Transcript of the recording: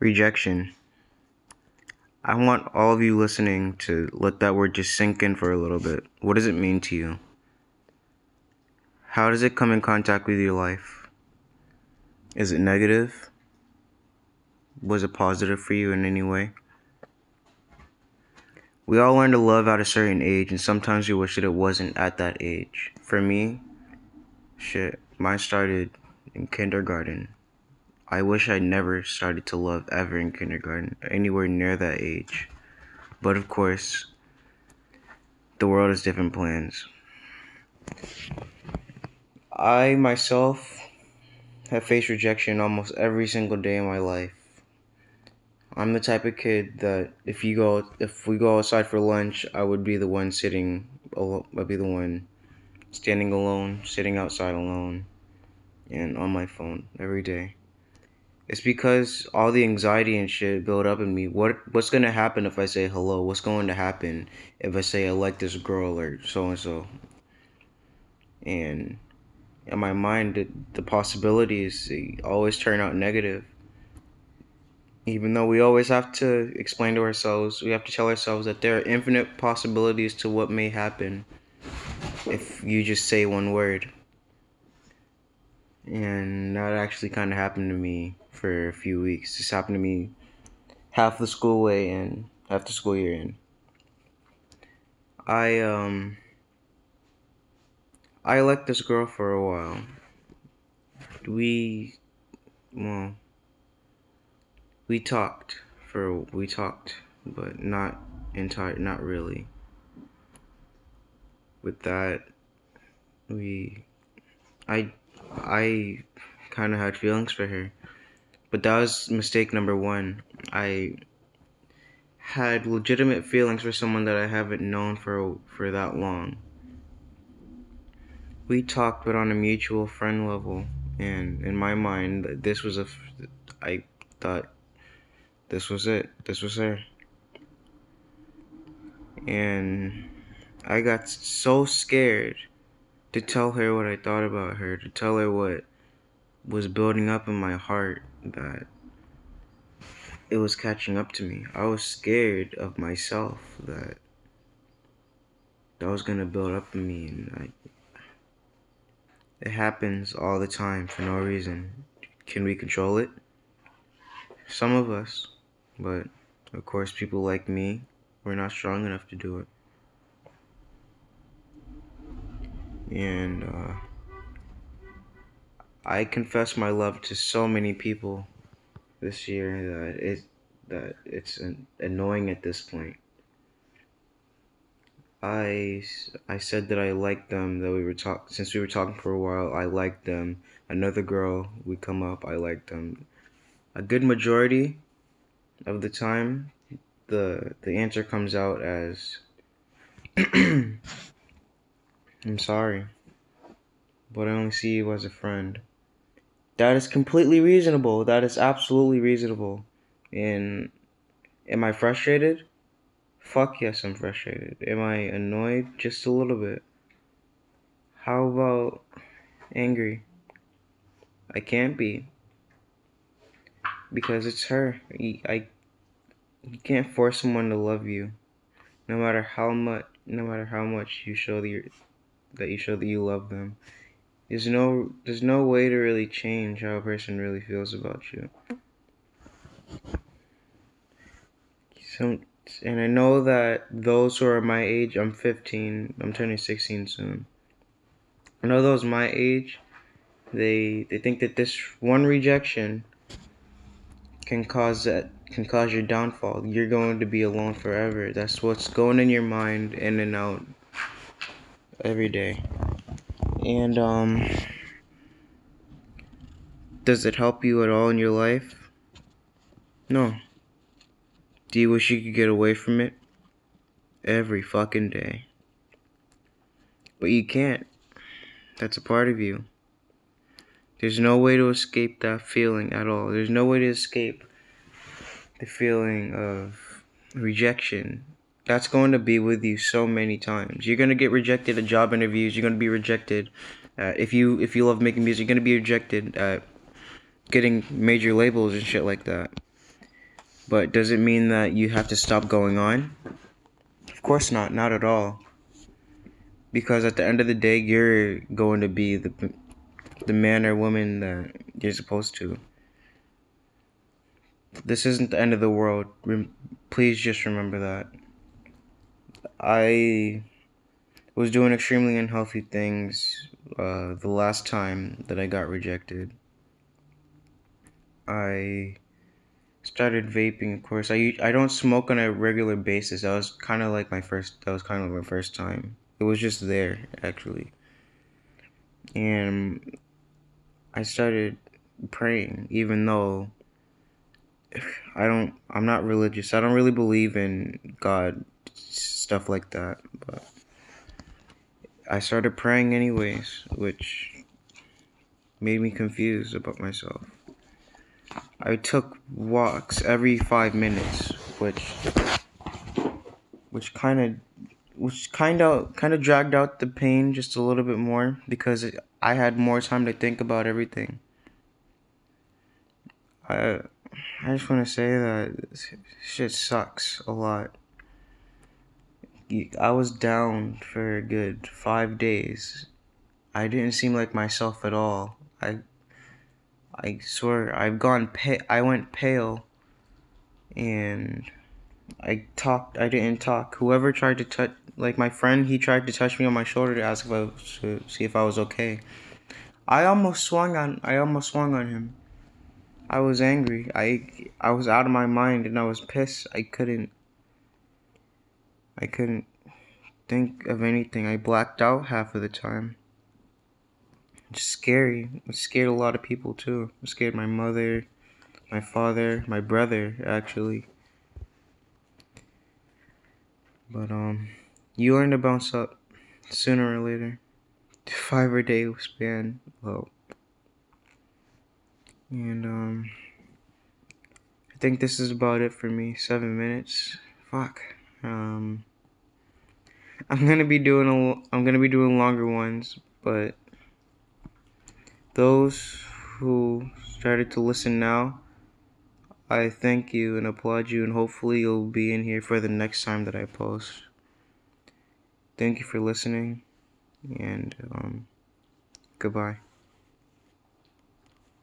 Rejection. I want all of you listening to let that word just sink in for a little bit. What does it mean to you? How does it come in contact with your life? Is it negative? Was it positive for you in any way? We all learn to love at a certain age, and sometimes we wish that it wasn't at that age. For me, shit, mine started in kindergarten. I wish I never started to love ever in kindergarten, anywhere near that age. But of course, the world has different plans. I myself have faced rejection almost every single day in my life. I'm the type of kid that if you go if we go outside for lunch, I would be the one sitting I'd be the one standing alone, sitting outside alone and on my phone every day. It's because all the anxiety and shit build up in me. What what's gonna happen if I say hello? What's going to happen if I say I like this girl or so and so? And in my mind, the, the possibilities always turn out negative even though we always have to explain to ourselves, we have to tell ourselves that there are infinite possibilities to what may happen if you just say one word. And that actually kind of happened to me for a few weeks. This happened to me half the school way and half the school year in. I um I liked this girl for a while. We well we talked for we talked, but not entire not really. With that, we I I kind of had feelings for her. But that was mistake number 1. I had legitimate feelings for someone that I haven't known for for that long. We talked, but on a mutual friend level, and in my mind, this was a. I thought this was it. This was her. And I got so scared to tell her what I thought about her, to tell her what was building up in my heart that it was catching up to me. I was scared of myself that that was gonna build up in me and I it happens all the time for no reason. Can we control it? Some of us. But of course, people like me, we're not strong enough to do it. And uh, I confess my love to so many people this year that it that it's annoying at this point. I I said that I liked them that we were talk since we were talking for a while. I liked them. Another girl we come up. I liked them. A good majority of the time, the the answer comes out as I'm sorry, but I only see you as a friend. That is completely reasonable. That is absolutely reasonable. And am I frustrated? Fuck yes, I'm frustrated. Am I annoyed? Just a little bit. How about angry? I can't be because it's her. I you can't force someone to love you, no matter how much no matter how much you show that you show that you love them. There's no there's no way to really change how a person really feels about you. Some and I know that those who are my age, I'm 15, I'm turning 16 soon. I know those my age, they they think that this one rejection can cause that can cause your downfall. You're going to be alone forever. That's what's going in your mind in and out every day. And um does it help you at all in your life? No. Do you wish you could get away from it? Every fucking day. But you can't. That's a part of you. There's no way to escape that feeling at all. There's no way to escape the feeling of rejection. That's going to be with you so many times. You're going to get rejected at job interviews. You're going to be rejected uh, if you if you love making music. You're going to be rejected at getting major labels and shit like that. But does it mean that you have to stop going on? Of course not, not at all. Because at the end of the day, you're going to be the the man or woman that you're supposed to. This isn't the end of the world. Please just remember that. I was doing extremely unhealthy things uh, the last time that I got rejected. I started vaping. Of course, I I don't smoke on a regular basis. That was kind of like my first. That was kind of my first time. It was just there actually, and I started praying, even though I don't. I'm not religious. I don't really believe in God stuff like that, but I started praying anyways, which made me confused about myself. I took walks every five minutes, which which kind of which kind of kind of dragged out the pain just a little bit more because I had more time to think about everything. I I just want to say that shit sucks a lot. I was down for a good five days. I didn't seem like myself at all. I I swear I've gone pale. I went pale, and I talked. I didn't talk. Whoever tried to touch, like my friend, he tried to touch me on my shoulder to ask if I was, to see if I was okay. I almost swung on. I almost swung on him. I was angry. I I was out of my mind and I was pissed. I couldn't. I couldn't think of anything. I blacked out half of the time. Just scary. It scared a lot of people too. It scared my mother, my father, my brother actually. But um, you learn to bounce up sooner or later. Five or day span. Well, and um, I think this is about it for me. Seven minutes. Fuck. Um, I'm gonna be doing a. I'm gonna be doing longer ones, but those who started to listen now, I thank you and applaud you, and hopefully you'll be in here for the next time that I post. Thank you for listening, and um, goodbye.